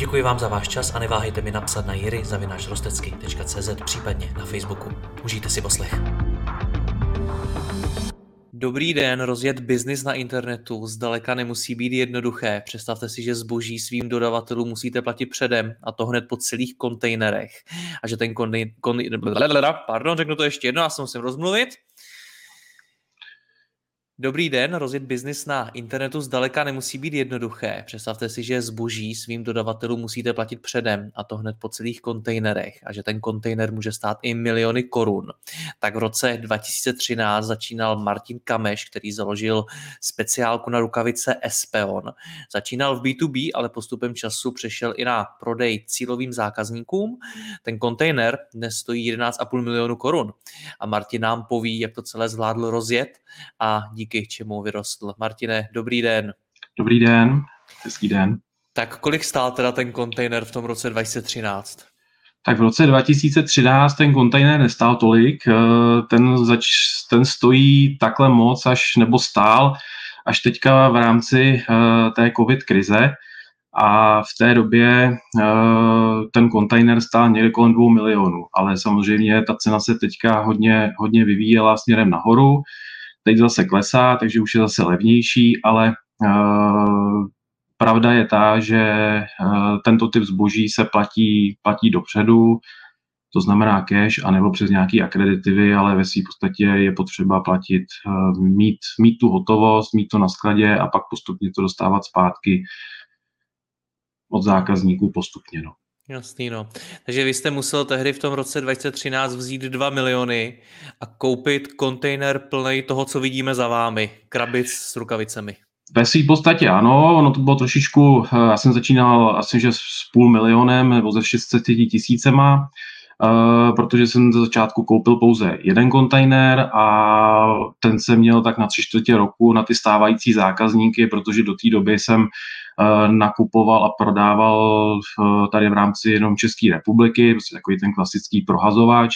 Děkuji vám za váš čas a neváhejte mi napsat na jiry.rostecky.cz případně na Facebooku. Užijte si poslech. Dobrý den, rozjet biznis na internetu zdaleka nemusí být jednoduché. Představte si, že zboží svým dodavatelům musíte platit předem a to hned po celých kontejnerech. A že ten kontejner... Pardon, řeknu to ještě jedno, já se musím rozmluvit. Dobrý den, rozjet biznis na internetu zdaleka nemusí být jednoduché. Představte si, že zboží svým dodavatelům musíte platit předem a to hned po celých kontejnerech a že ten kontejner může stát i miliony korun. Tak v roce 2013 začínal Martin Kameš, který založil speciálku na rukavice Espeon. Začínal v B2B, ale postupem času přešel i na prodej cílovým zákazníkům. Ten kontejner dnes stojí 11,5 milionu korun a Martin nám poví, jak to celé zvládl rozjet a díky díky čemu vyrostl. Martine, dobrý den. Dobrý den, hezký den. Tak kolik stál teda ten kontejner v tom roce 2013? Tak v roce 2013 ten kontejner nestál tolik, eh, ten, zač, ten stojí takhle moc, až nebo stál až teďka v rámci eh, té covid krize a v té době eh, ten kontejner stál někde kolem 2 milionů, ale samozřejmě ta cena se teďka hodně, hodně vyvíjela směrem nahoru, teď zase klesá, takže už je zase levnější, ale uh, pravda je ta, že uh, tento typ zboží se platí, platí dopředu, to znamená cash, anebo přes nějaký akreditivy, ale ve své podstatě je potřeba platit, uh, mít, mít tu hotovost, mít to na skladě a pak postupně to dostávat zpátky od zákazníků postupně. No. Jasný, no. Takže vy jste musel tehdy v tom roce 2013 vzít 2 miliony a koupit kontejner plný toho, co vidíme za vámi, krabic s rukavicemi. Ve své podstatě ano, ono to bylo trošičku, eh, já jsem začínal asi že s půl milionem nebo ze 600 tisícema, Uh, protože jsem za začátku koupil pouze jeden kontejner a ten jsem měl tak na tři čtvrtě roku na ty stávající zákazníky, protože do té doby jsem Eh, nakupoval a prodával tady v rámci jenom České republiky, prostě takový ten klasický prohazovač.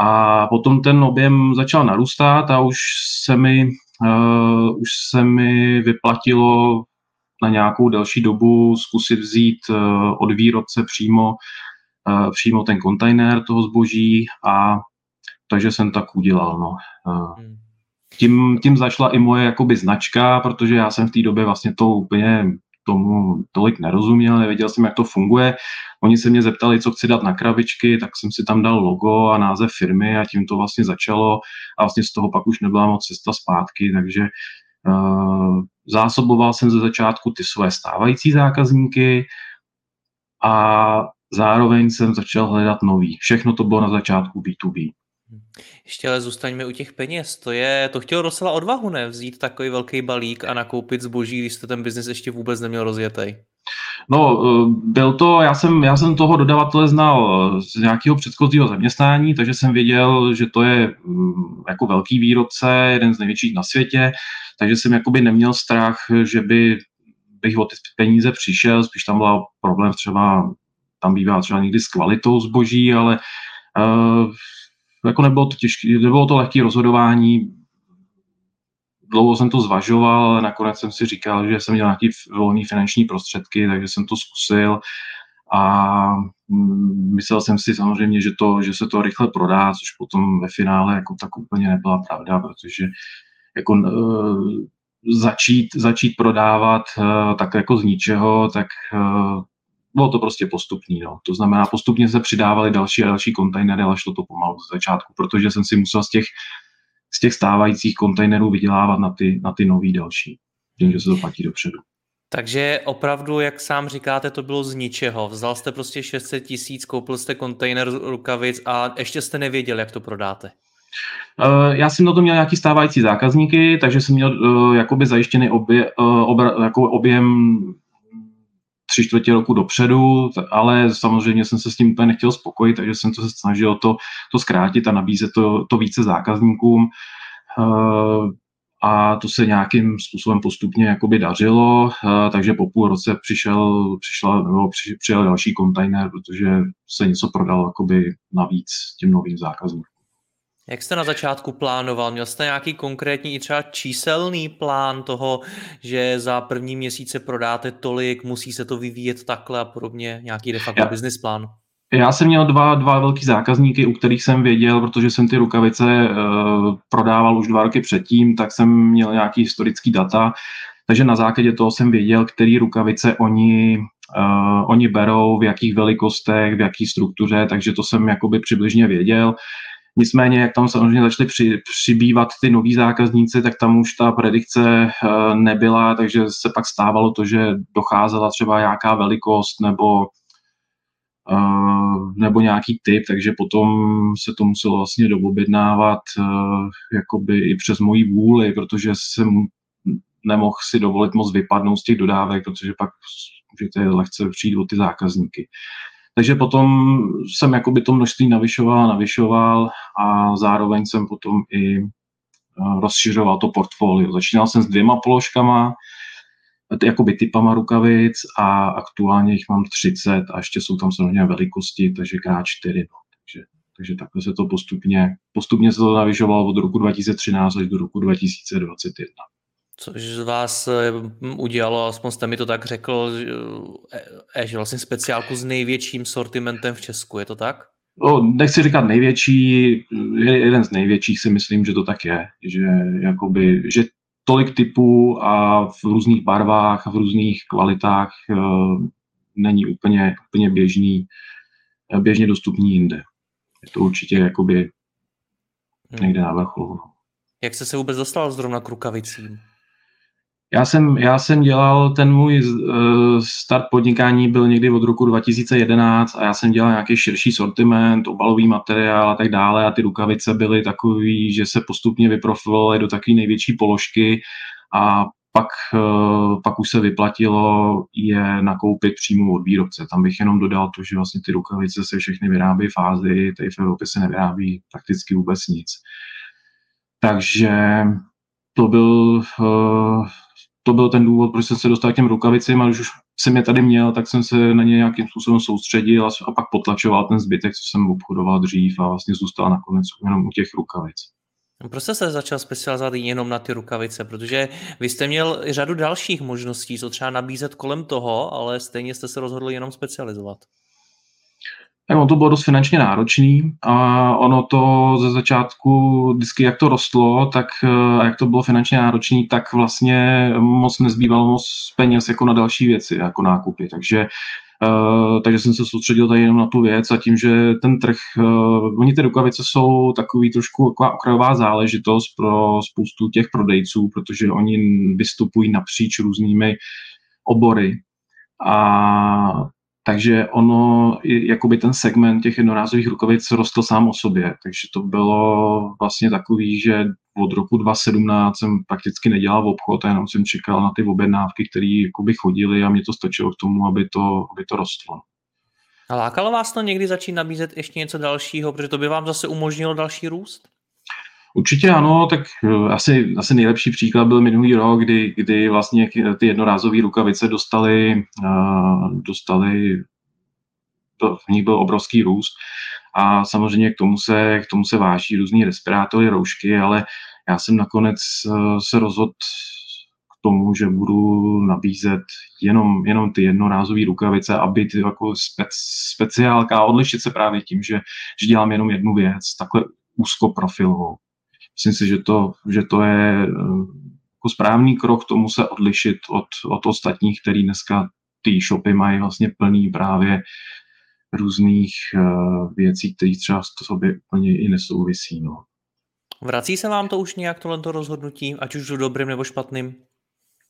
A potom ten objem začal narůstat a už se mi, uh, už se mi vyplatilo na nějakou delší dobu zkusit vzít uh, od výrobce přímo, uh, přímo ten kontejner toho zboží a takže jsem tak udělal. No. Uh, tím, tím začala i moje jakoby značka, protože já jsem v té době vlastně to úplně tomu tolik nerozuměl, nevěděl jsem, jak to funguje. Oni se mě zeptali, co chci dát na krabičky, tak jsem si tam dal logo a název firmy a tím to vlastně začalo a vlastně z toho pak už nebyla moc cesta zpátky, takže uh, zásoboval jsem ze začátku ty své stávající zákazníky a zároveň jsem začal hledat nový. Všechno to bylo na začátku B2B. Ještě ale zůstaňme u těch peněz. To je, to chtělo docela odvahu, ne? Vzít takový velký balík a nakoupit zboží, když jste ten biznis ještě vůbec neměl rozjetý. No, eh, byl to, já jsem, já jsem toho dodavatele znal z nějakého předchozího zaměstnání, takže jsem věděl, že to je mm, jako velký výrobce, jeden z největších na světě, takže jsem jakoby neměl strach, že by bych o ty peníze přišel, spíš tam byl problém třeba, tam bývá třeba někdy s kvalitou zboží, ale uh, jako nebylo to těžké, nebylo to lehké rozhodování, dlouho jsem to zvažoval, ale nakonec jsem si říkal, že jsem měl nějaký volný finanční prostředky, takže jsem to zkusil. A myslel jsem si samozřejmě, že, to, že se to rychle prodá, což potom ve finále jako tak úplně nebyla pravda, protože jako uh, začít, začít prodávat uh, tak jako z ničeho, tak uh, bylo to prostě postupný. No. To znamená, postupně se přidávaly další a další kontejnery, ale šlo to pomalu z začátku, protože jsem si musel z těch, z těch stávajících kontejnerů vydělávat na ty, na ty nový další. Tím, že se to platí dopředu. Takže opravdu, jak sám říkáte, to bylo z ničeho. Vzal jste prostě 600 tisíc, koupil jste kontejner rukavic a ještě jste nevěděl, jak to prodáte. Uh, já jsem na to měl nějaký stávající zákazníky, takže jsem měl uh, jakoby zajištěný obje, uh, obr, jako objem tři čtvrtě roku dopředu, ale samozřejmě jsem se s tím úplně nechtěl spokojit, takže jsem to se snažil to, to zkrátit a nabízet to, to více zákazníkům. Uh, a to se nějakým způsobem postupně jakoby dařilo, uh, takže po půl roce přišel, přišel, no, přišel další kontejner, protože se něco prodalo jakoby navíc těm novým zákazníkům. Jak jste na začátku plánoval? Měl jste nějaký konkrétní i třeba číselný plán toho, že za první měsíce prodáte tolik, musí se to vyvíjet takhle a podobně? Nějaký de facto business plán? Já jsem měl dva, dva velký zákazníky, u kterých jsem věděl, protože jsem ty rukavice uh, prodával už dva roky předtím, tak jsem měl nějaký historický data, takže na základě toho jsem věděl, který rukavice oni, uh, oni berou, v jakých velikostech, v jaký struktuře, takže to jsem jakoby přibližně věděl. Nicméně, jak tam samozřejmě začaly při, přibývat ty noví zákazníci, tak tam už ta predikce uh, nebyla, takže se pak stávalo to, že docházela třeba nějaká velikost nebo Uh, nebo nějaký typ, takže potom se to muselo vlastně doobjednávat uh, jakoby i přes moji vůli, protože jsem nemohl si dovolit moc vypadnout z těch dodávek, protože pak můžete lehce přijít o ty zákazníky. Takže potom jsem jakoby to množství navyšoval, navyšoval a zároveň jsem potom i eh, rozšiřoval to portfolio. Začínal jsem s dvěma položkama, jakoby typama rukavic a aktuálně jich mám 30 a ještě jsou tam samozřejmě velikosti, takže krát 4. No. Takže, takže takhle se to postupně, postupně se to navyšovalo od roku 2013 až do roku 2021. Což z vás eh, udělalo, aspoň jste mi to tak řekl, eh, že vlastně speciálku s největším sortimentem v Česku, je to tak? No, nechci říkat největší, jeden z největších si myslím, že to tak je, že, jakoby, že tolik typů a v různých barvách a v různých kvalitách uh, není úplně, úplně běžný, běžně dostupný jinde. Je to určitě jakoby někde na vrcholu. Jak jste se vůbec dostal zrovna k rukavicím? Já jsem, já jsem dělal, ten můj uh, start podnikání byl někdy od roku 2011 a já jsem dělal nějaký širší sortiment, obalový materiál a tak dále a ty rukavice byly takový, že se postupně vyprofilovaly do takové největší položky a pak, uh, pak už se vyplatilo je nakoupit přímo od výrobce. Tam bych jenom dodal to, že vlastně ty rukavice se všechny vyrábí Ázii, tady v Evropě se nevyrábí prakticky vůbec nic. Takže to byl uh, to byl ten důvod, proč jsem se dostal k těm rukavicím a když už jsem je tady měl, tak jsem se na ně nějakým způsobem soustředil a, a pak potlačoval ten zbytek, co jsem obchodoval dřív a vlastně zůstal nakonec jenom u těch rukavic. Proč se začal specializovat jenom na ty rukavice? Protože vy jste měl řadu dalších možností, co třeba nabízet kolem toho, ale stejně jste se rozhodl jenom specializovat. Tak ono to bylo dost finančně náročný a ono to ze začátku, vždycky jak to rostlo, tak a jak to bylo finančně náročný, tak vlastně moc nezbývalo moc peněz jako na další věci, jako nákupy. Takže Uh, takže jsem se soustředil tady jenom na tu věc a tím, že ten trh, uh, oni ty rukavice jsou takový trošku taková okrajová záležitost pro spoustu těch prodejců, protože oni vystupují napříč různými obory a takže ono, jakoby ten segment těch jednorázových rukavic rostl sám o sobě. Takže to bylo vlastně takový, že od roku 2017 jsem prakticky nedělal v obchod a jenom jsem čekal na ty objednávky, které jakoby chodily a mě to stačilo k tomu, aby to, aby to rostlo. A lákalo vás to někdy začít nabízet ještě něco dalšího, protože to by vám zase umožnilo další růst? Určitě ano, tak eh, asi, asi nejlepší příklad byl minulý rok, kdy, kdy vlastně ty jednorázové rukavice dostaly, uh, dostaly to, v nich byl obrovský růst a samozřejmě k tomu se, k tomu se váží různý respirátory, roušky, ale já jsem nakonec uh, se rozhodl k tomu, že budu nabízet jenom, jenom ty jednorázové rukavice, aby ty jako spec, speciálka odlišit se právě tím, že, že dělám jenom jednu věc, takhle úzkoprofilovou. Myslím si, že to, že to je eh, jako správný krok tomu se odlišit od, od ostatních, který dneska ty shopy mají vlastně plný právě různých uh, věcí, které třeba s sobě úplně i nesouvisí. No. Vrací se vám to už nějak tohle rozhodnutí, ať už dobrým nebo špatným?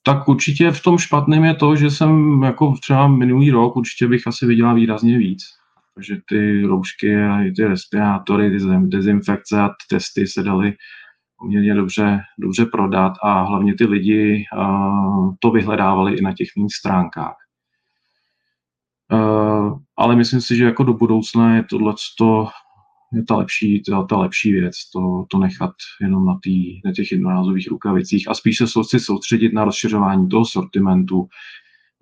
Tak určitě v tom špatném je to, že jsem jako třeba minulý rok určitě bych asi viděla výrazně víc že ty roušky a i ty respirátory, ty dezinfekce a ty testy se daly poměrně dobře, dobře prodat a hlavně ty lidi uh, to vyhledávali i na těch mých stránkách. Uh, ale myslím si, že jako do budoucna je tohle je ta lepší, ta, ta lepší věc, to, to nechat jenom na, tý, na těch jednorázových rukavicích a spíš se soustředit na rozšiřování toho sortimentu,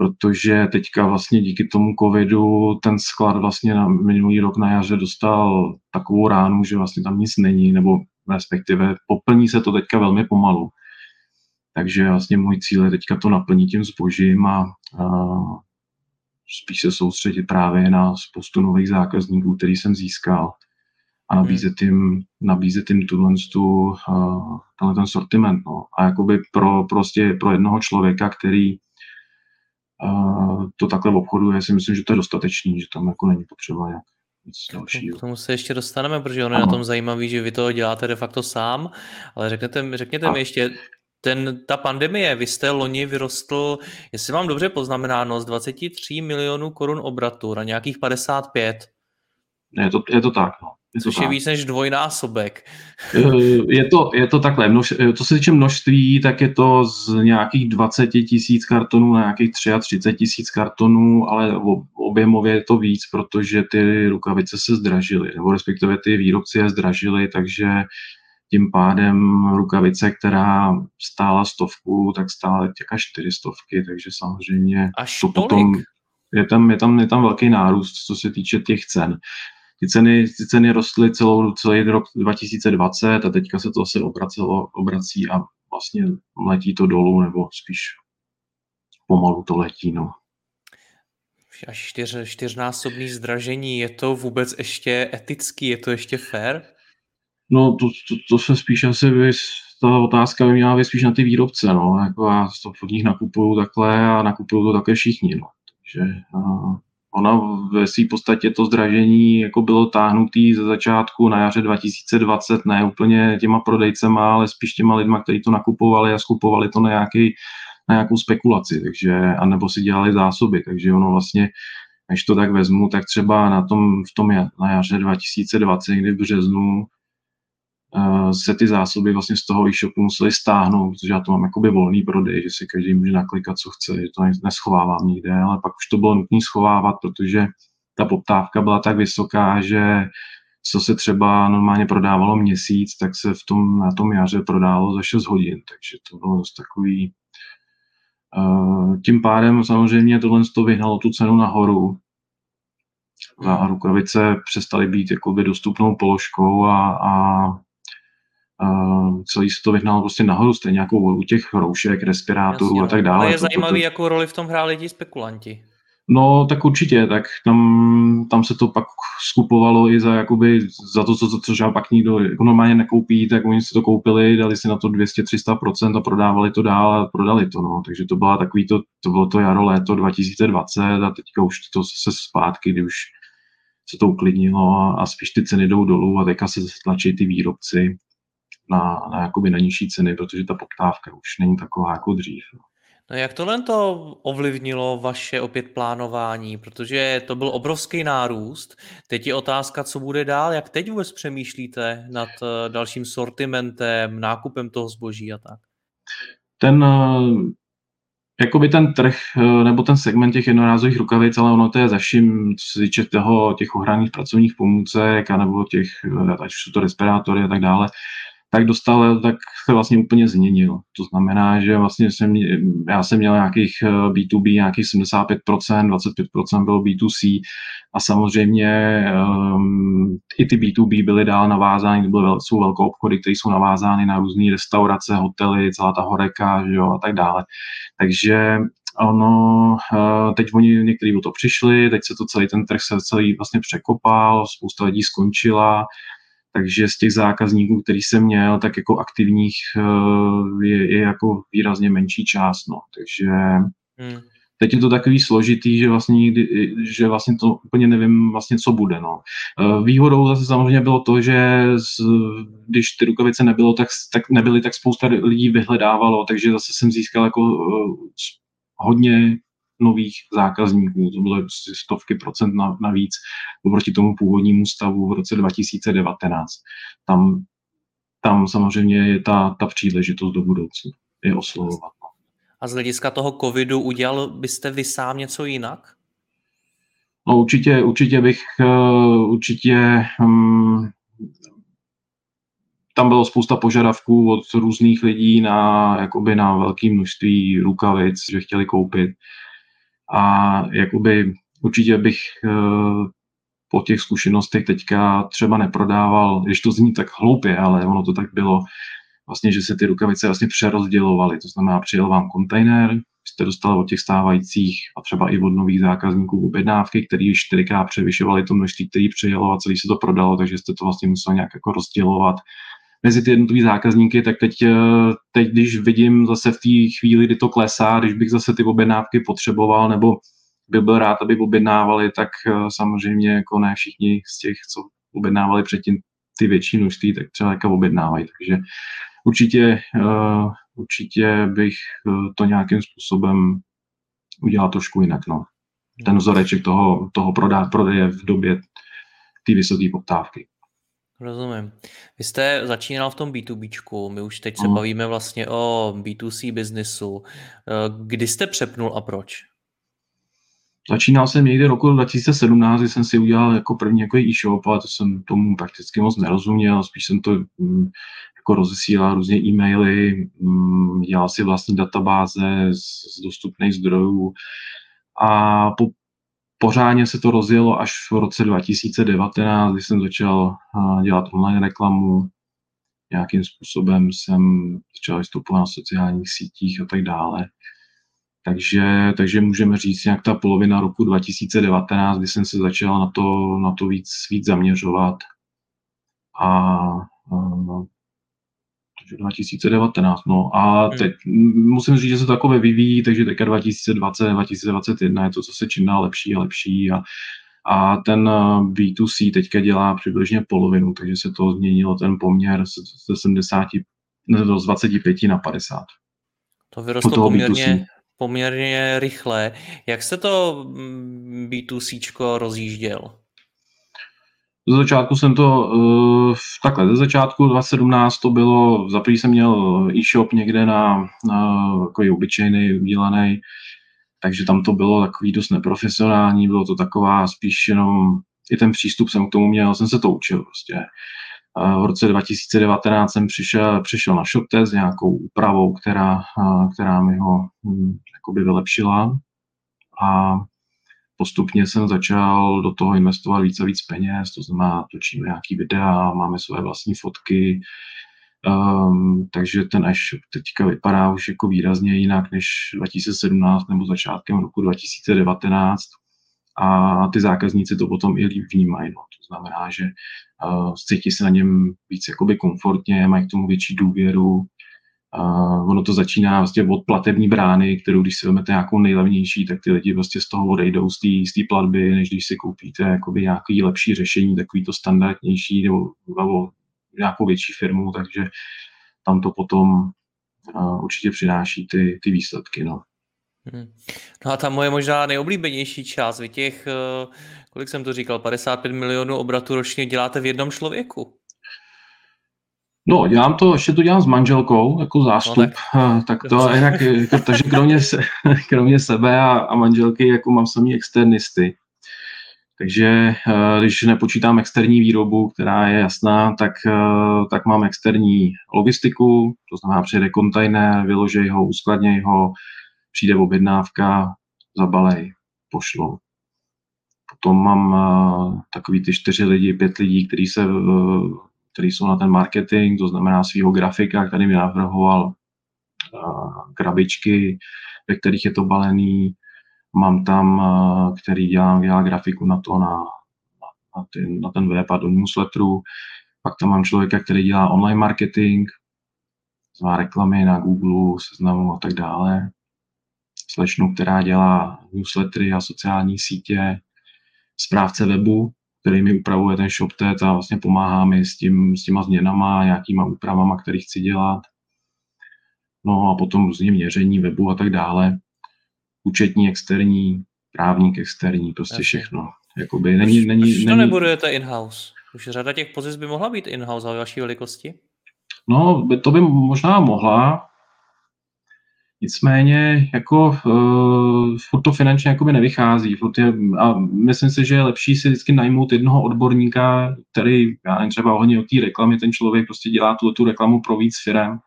protože teďka vlastně díky tomu covidu ten sklad vlastně na minulý rok na jaře dostal takovou ránu, že vlastně tam nic není, nebo respektive poplní se to teďka velmi pomalu. Takže vlastně můj cíl je teďka to naplnit tím zbožím a, a spíš se soustředit právě na spoustu nových zákazníků, který jsem získal a nabízet jim, nabízet jim tuhle tu, tenhle ten sortiment. No. A jakoby pro, prostě pro jednoho člověka, který to takhle obchoduje, si myslím, že to je dostatečný, že tam jako není potřeba nějak nic dalšího. K tomu se ještě dostaneme, protože ono je na tom zajímavý, že vy to děláte de facto sám, ale řekněte, řekněte mi ještě, ten, ta pandemie, vy jste loni vyrostl, jestli mám dobře poznamenáno, z 23 milionů korun obratu na nějakých 55. Je to, je to tak, no. Je Což je víc než dvojnásobek. Eh, je to, je to takhle. Množ, eh, co se týče množství, tak je to z nějakých 20 tisíc kartonů na nějakých 33 tisíc kartonů, ale objemově je to víc, protože ty rukavice se zdražily, nebo respektive ty výrobci je zdražily, takže tím pádem rukavice, která stála stovku, tak stála těka čtyřistovky, takže samozřejmě Až to tolik? potom je tam, je, tam, je tam velký nárůst, co se týče těch cen ty ceny, ty ceny rostly celou, celý rok 2020 a teďka se to zase obracelo, obrací a vlastně letí to dolů, nebo spíš pomalu to letí, no. Až čtyř, čtyřnásobný zdražení, je to vůbec ještě etický, je to ještě fair? No to, to, to se spíš asi vys, ta otázka by měla být spíš na ty výrobce, no, jako já to od nich nakupuju takhle a nakupuju to také všichni, no. Takže uh, Ona ve své podstatě to zdražení jako bylo táhnutý ze začátku na jaře 2020, ne úplně těma prodejcema, ale spíš těma lidma, kteří to nakupovali a skupovali to na, nějaký, na nějakou spekulaci, takže, anebo si dělali zásoby, takže ono vlastně, než to tak vezmu, tak třeba na tom, v tom na jaře 2020, kdy v březnu se ty zásoby vlastně z toho e-shopu museli stáhnout, protože já to mám jakoby volný prodej, že si každý může naklikat, co chce, že to neschovávám nikde, ale pak už to bylo nutné schovávat, protože ta poptávka byla tak vysoká, že co se třeba normálně prodávalo měsíc, tak se v tom, na tom jaře prodávalo za 6 hodin, takže to bylo dost takový... Uh, tím pádem samozřejmě tohle to vyhnalo tu cenu nahoru, a rukavice přestaly být jakoby dostupnou položkou a, a celý se to vyhnalo prostě nahoru, stejně jako u těch roušek, respirátorů Jasně, a tak dále. Ale je zajímavý, to, jakou roli v tom hráli ti spekulanti. No, tak určitě, tak tam, tam se to pak skupovalo i za, jakoby, za to, co, co, co pak nikdo jako normálně nekoupí, tak oni si to koupili, dali si na to 200-300% a prodávali to dál a prodali to, no. Takže to byla takový to, to bylo to jaro, léto 2020 a teďka už to se zpátky, kdy už se to uklidnilo a, a spíš ty ceny jdou dolů a teďka se tlačí ty výrobci na, na, jakoby na nižší ceny, protože ta poptávka už není taková jako dřív. No. jak tohle to ovlivnilo vaše opět plánování, protože to byl obrovský nárůst. Teď je otázka, co bude dál, jak teď vůbec přemýšlíte nad eh, dalším sortimentem, nákupem toho zboží a tak? Ten, eh, jakoby ten trh eh, nebo ten segment těch jednorázových rukavic, ale ono to je zaším, co se týče toho, těch ochranných pracovních pomůcek, anebo těch, ať už jsou to respirátory a tak dále, tak dostal, tak se vlastně úplně změnil. To znamená, že vlastně jsem, já jsem měl nějakých B2B, eh, nějakých 75%, 25% bylo B2C a samozřejmě um, i ty B2B byly dál navázány, byly, jsou velké obchody, které jsou navázány na různé restaurace, hotely, celá ta horeka že jo, a tak dále. Takže ono, eh, teď oni někteří o to přišli, teď se to celý ten trh se celý vlastně překopal, spousta lidí skončila, takže z těch zákazníků, který jsem měl, tak jako aktivních eh, je, je jako výrazně menší část. No. Takže hmm. teď je to takový složitý, že vlastně, nikdy, že vlastně to úplně nevím vlastně, co bude. No. Eh, výhodou zase samozřejmě bylo to, že z, když ty rukavice nebylo, tak, tak nebyly, tak spousta lidí vyhledávalo, takže zase jsem získal jako uh, hodně nových zákazníků, to bylo stovky procent navíc oproti tomu původnímu stavu v roce 2019. Tam, tam samozřejmě je ta, ta příležitost do budoucna, je oslovovat. A z hlediska toho covidu udělal byste vy sám něco jinak? No určitě, určitě bych, uh, určitě um, tam bylo spousta požadavků od různých lidí na, jakoby na velké množství rukavic, že chtěli koupit. A jakoby určitě bych uh, po těch zkušenostech teďka třeba neprodával, když to zní tak hloupě, ale ono to tak bylo, vlastně, že se ty rukavice vlastně přerozdělovaly. To znamená, přijel vám kontejner, jste dostali od těch stávajících a třeba i od nových zákazníků objednávky, které čtyřikrát převyšovaly to množství, který přijelo a celý se to prodalo, takže jste to vlastně museli nějak jako rozdělovat mezi ty jednotlivé zákazníky, tak teď, eh, teď, když vidím zase v té chvíli, kdy to klesá, když bych zase ty objednávky potřeboval, nebo by byl rád, aby objednávali, tak eh, samozřejmě jako ne všichni z těch, co objednávali předtím ty větší množství, tak třeba jako objednávají. Takže určitě, uh, určitě bych to nějakým způsobem udělal trošku jinak. No. Ten vzoreček toho, toho prodá, prodeje v době té vysoké poptávky. Rozumím. Vy jste začínal v tom B2B, my už teď se mm. bavíme vlastně o B2C biznesu. Kdy jste přepnul a proč? Začínal jsem někdy roku 2017, kdy jsem si udělal jako první jako e-shop, ale to jsem tomu prakticky moc nerozuměl, spíš jsem to mm, jako rozesílal různě e-maily, mm, dělal si vlastní databáze z, z dostupných zdrojů a po, pořádně se to rozjelo až v roce 2019, kdy jsem začal dělat online reklamu, nějakým způsobem jsem začal vystupovat na sociálních sítích a tak dále. Takže, takže můžeme říct nějak ta polovina roku 2019, kdy jsem se začal na to, na to víc, víc zaměřovat. A, a 2019, no a hmm. teď musím říct, že se to takové vyvíjí, takže teďka 2020, 2021 je to zase čím dál lepší a lepší a, a ten B2C teďka dělá přibližně polovinu, takže se to změnilo ten poměr ze 70, z 25 na 50. To vyrostlo poměrně, B2C poměrně rychle. Jak se to mm, B2C rozjížděl? Ze začátku jsem to, uh, takhle, ze začátku 2017 to bylo, za jsem měl e-shop někde na, na takový obyčejný, udělaný, takže tam to bylo takový dost neprofesionální, bylo to taková spíš jenom, i ten přístup jsem k tomu měl, jsem se to učil prostě. V roce 2019 jsem přišel, přišel na ShopTest s nějakou úpravou, která, která mi ho hm, jakoby vylepšila a postupně jsem začal do toho investovat více a víc peněz, to znamená, točíme nějaký videa, máme své vlastní fotky, um, takže ten e-shop teďka vypadá už jako výrazně jinak než 2017 nebo začátkem roku 2019 a ty zákazníci to potom i líp vnímají. No. To znamená, že uh, cítí se na něm víc jakoby komfortně, mají k tomu větší důvěru. Uh, ono to začíná vlastně od platební brány, kterou když si vezmete nějakou nejlevnější, tak ty lidi vlastně z toho odejdou z té platby, než když si koupíte jakoby nějaký lepší řešení, takový to standardnější nebo, nebo nějakou větší firmu, takže tam to potom uh, určitě přináší ty, ty výsledky. No. Hmm. No a ta moje možná nejoblíbenější část, vy těch, eh, kolik jsem to říkal, 55 milionů obratu ročně děláte v jednom člověku. No, dělám to, ještě to dělám s manželkou, jako zástup, no, tak, eh, tak to jinak, jako, takže kromě, se, kromě sebe a, a manželky, jako mám samý externisty. Takže eh, když nepočítám externí výrobu, která je jasná, tak, tak mám externí logistiku, to znamená přijede kontejner, vyložej ho, uskladněj ho, přijde objednávka, zabalej, pošlou. Potom mám takový ty čtyři lidi, pět lidí, kteří se, který jsou na ten marketing, to znamená svého grafika, který mi navrhoval krabičky, ve kterých je to balený. Mám tam, který dělá, dělá grafiku na to, na, na, ten, na ten web a do newsletteru. Pak tam mám člověka, který dělá online marketing, zvá reklamy na Google, seznamu a tak dále slečnu, která dělá newslettery a sociální sítě, správce webu, který mi upravuje ten ShopTet a vlastně pomáhá mi s, tím, s těma změnama, nějakýma úpravama, které chci dělat. No a potom různě měření webu a tak dále. Účetní externí, právník externí, prostě Jasně. všechno. Jakoby není, proč, není, to není... nebudujete in-house? Už řada těch pozic by mohla být in-house a vaší velikosti? No, to by možná mohla, Nicméně jako uh, furt to finančně jakoby nevychází. Furt je, a myslím si, že je lepší si vždycky najmout jednoho odborníka, který, já nevím, třeba hodně o té reklamy, ten člověk prostě dělá tu, tu reklamu pro víc firm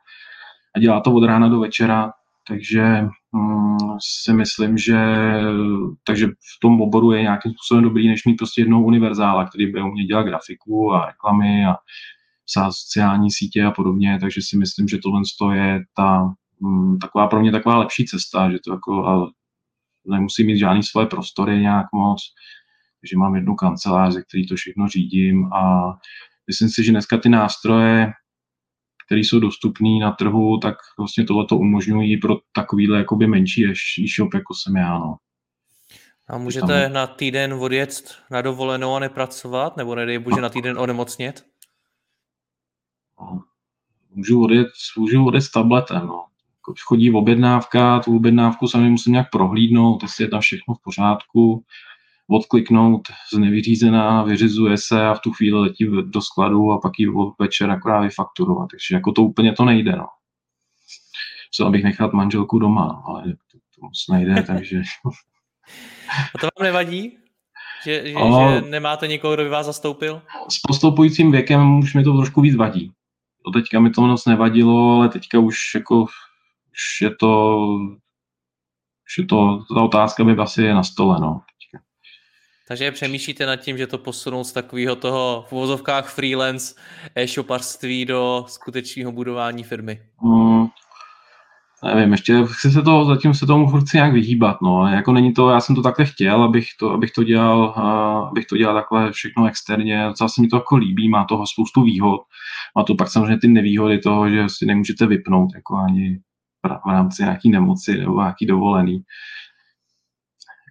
a dělá to od rána do večera, takže um, si myslím, že takže v tom oboru je nějakým způsobem dobrý, než mít prostě jednou univerzála, který by uměl dělat grafiku a reklamy a sociální sítě a podobně, takže si myslím, že tohle je ta taková pro mě taková lepší cesta, že to jako a nemusí mít žádný svoje prostory nějak moc, takže mám jednu kancelář, ze který to všechno řídím a myslím si, že dneska ty nástroje, které jsou dostupné na trhu, tak vlastně tohle to umožňují pro takovýhle jakoby menší e-shop, jako jsem já. No. A můžete tam... na týden odjet na dovolenou a nepracovat, nebo nedej bože na týden onemocnět? No, můžu odjet, můžu odjet s tabletem, no. Chodí v objednávka, tu objednávku sami musím nějak prohlídnout, jestli je tam všechno v pořádku, odkliknout z nevyřízená, vyřizuje se a v tu chvíli letí do skladu a pak ji večer akorát vyfakturovat. Takže jako to úplně to nejde, no. Co abych nechat manželku doma, ale to, to moc nejde, takže... A to vám nevadí? Že, že, a... že nemáte někoho, kdo by vás zastoupil? S postupujícím věkem už mi to trošku víc vadí. To teďka mi to moc nevadilo, ale teďka už jako už je to už je to, ta otázka by asi je na stole, no. Takže přemýšlíte nad tím, že to posunout z takového toho v uvozovkách freelance e-shoparství do skutečného budování firmy? Mm, nevím, ještě chci se to, zatím se tomu furt nějak vyhýbat, no. Jako není to, já jsem to takhle chtěl, abych to, abych to dělal, abych to dělal takhle všechno externě, docela se mi to jako líbí, má toho spoustu výhod, má to pak samozřejmě ty nevýhody toho, že si nemůžete vypnout, jako ani v rámci nějaký nemoci nebo nějaký dovolený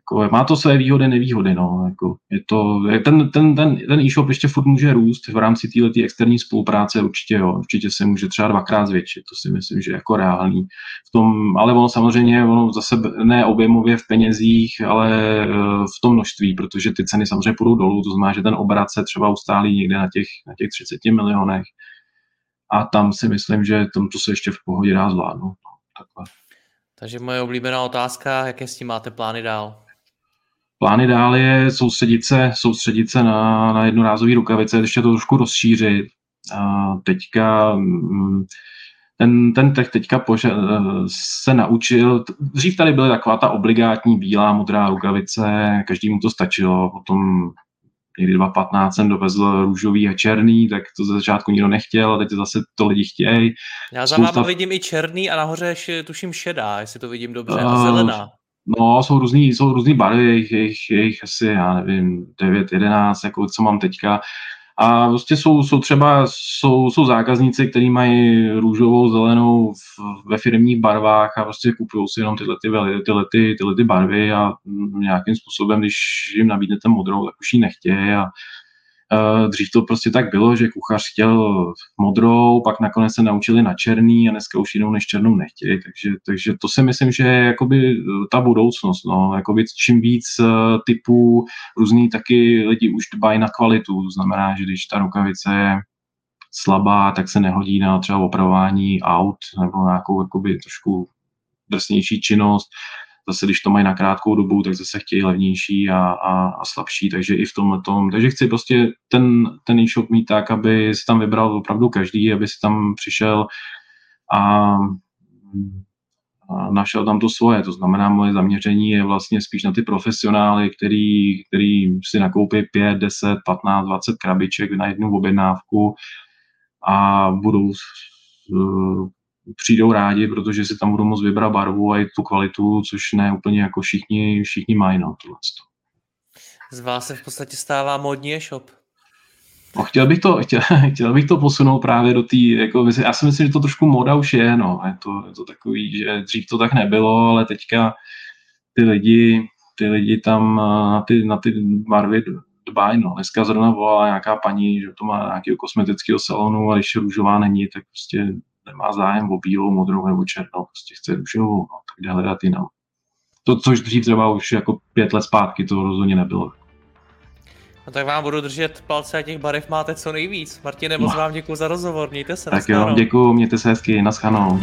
jako, má to své výhody, nevýhody, no, jako, je to, ten, ten, ten, ten e-shop ještě furt může růst v rámci této externí spolupráce, určitě, jo, určitě se může třeba dvakrát zvětšit, to si myslím, že je jako reálný. V tom, ale ono samozřejmě, ono zase ne objemově v penězích, ale eh, v tom množství, protože ty ceny samozřejmě půjdou dolů, to znamená, že ten obrat se třeba ustálí někde na těch, na těch 30 milionech a tam si myslím, že tam to se ještě v pohodě dá zvládnout. No, takhle. Takže moje oblíbená otázka, jaké s tím máte plány dál? Plány dál je soustředit se, soustředit se na, na jednorázové rukavice, ještě to trošku rozšířit. A teďka mm, ten, ten tech teďka pože, se naučil, dřív tady byla taková ta obligátní bílá, modrá rukavice, každému to stačilo, potom někdy 2015 jsem dovezl růžový a černý, tak to ze začátku nikdo nechtěl, a teď zase to lidi chtějí. Já za Spousta... vidím i černý a nahoře tuším šedá, jestli to vidím dobře, a zelená. No, jsou různý, jsou různý barvy, jejich, jejich, jejich asi, já nevím, 9, 11, jako co mám teďka. A prostě jsou, jsou třeba jsou, jsou zákazníci, kteří mají růžovou, zelenou v, ve firmních barvách a prostě kupují si jenom tyhle, ty, tyhle, ty, tyhle ty barvy a nějakým způsobem, když jim nabídnete modrou, tak už ji nechtějí a dřív to prostě tak bylo, že kuchař chtěl modrou, pak nakonec se naučili na černý a dneska už jinou než černou nechtějí. Takže, takže to si myslím, že je jakoby eh, ta budoucnost. No. Jakoby čím víc eh, typů různý taky lidi už dbají na kvalitu. To znamená, že když ta rukavice je slabá, tak se nehodí na třeba opravování aut nebo nějakou jakoby trošku drsnější činnost zase když to mají na krátkou dobu, tak zase chtějí levnější a, a, a slabší, takže i v tomhle tom. Takže chci prostě ten, ten e-shop mít tak, aby si tam vybral opravdu každý, aby si tam přišel a, a našel tam to svoje. To znamená, moje zaměření je vlastně spíš na ty profesionály, který, který si nakoupí 5, 10, 15, 20 krabiček na jednu objednávku a budou přijdou rádi, protože si tam budou moct vybrat barvu a i tu kvalitu, což ne úplně jako všichni, všichni mají. No, tohle. Z vás se v podstatě stává modní e-shop. No, chtěl, bych to, chtěl, chtěl bych to posunout právě do té, jako, já si myslím, že to trošku moda už je, no, je to, je to takový, že dřív to tak nebylo, ale teďka ty lidi, ty lidi tam na ty, na ty barvy dbají, no. Dneska zrovna volala nějaká paní, že to má nějakého kosmetického salonu a když růžová není, tak prostě nemá zájem o bílou, modrou nebo černou, prostě chce růžovou, no, tak jde hledat jinam. To, což dřív třeba už jako pět let zpátky to rozhodně nebylo. No tak vám budu držet palce a těch barev máte co nejvíc. Martine, moc no. vám děkuji za rozhovor, mějte se, Tak jo, děkuji, mějte se hezky, naschledanou.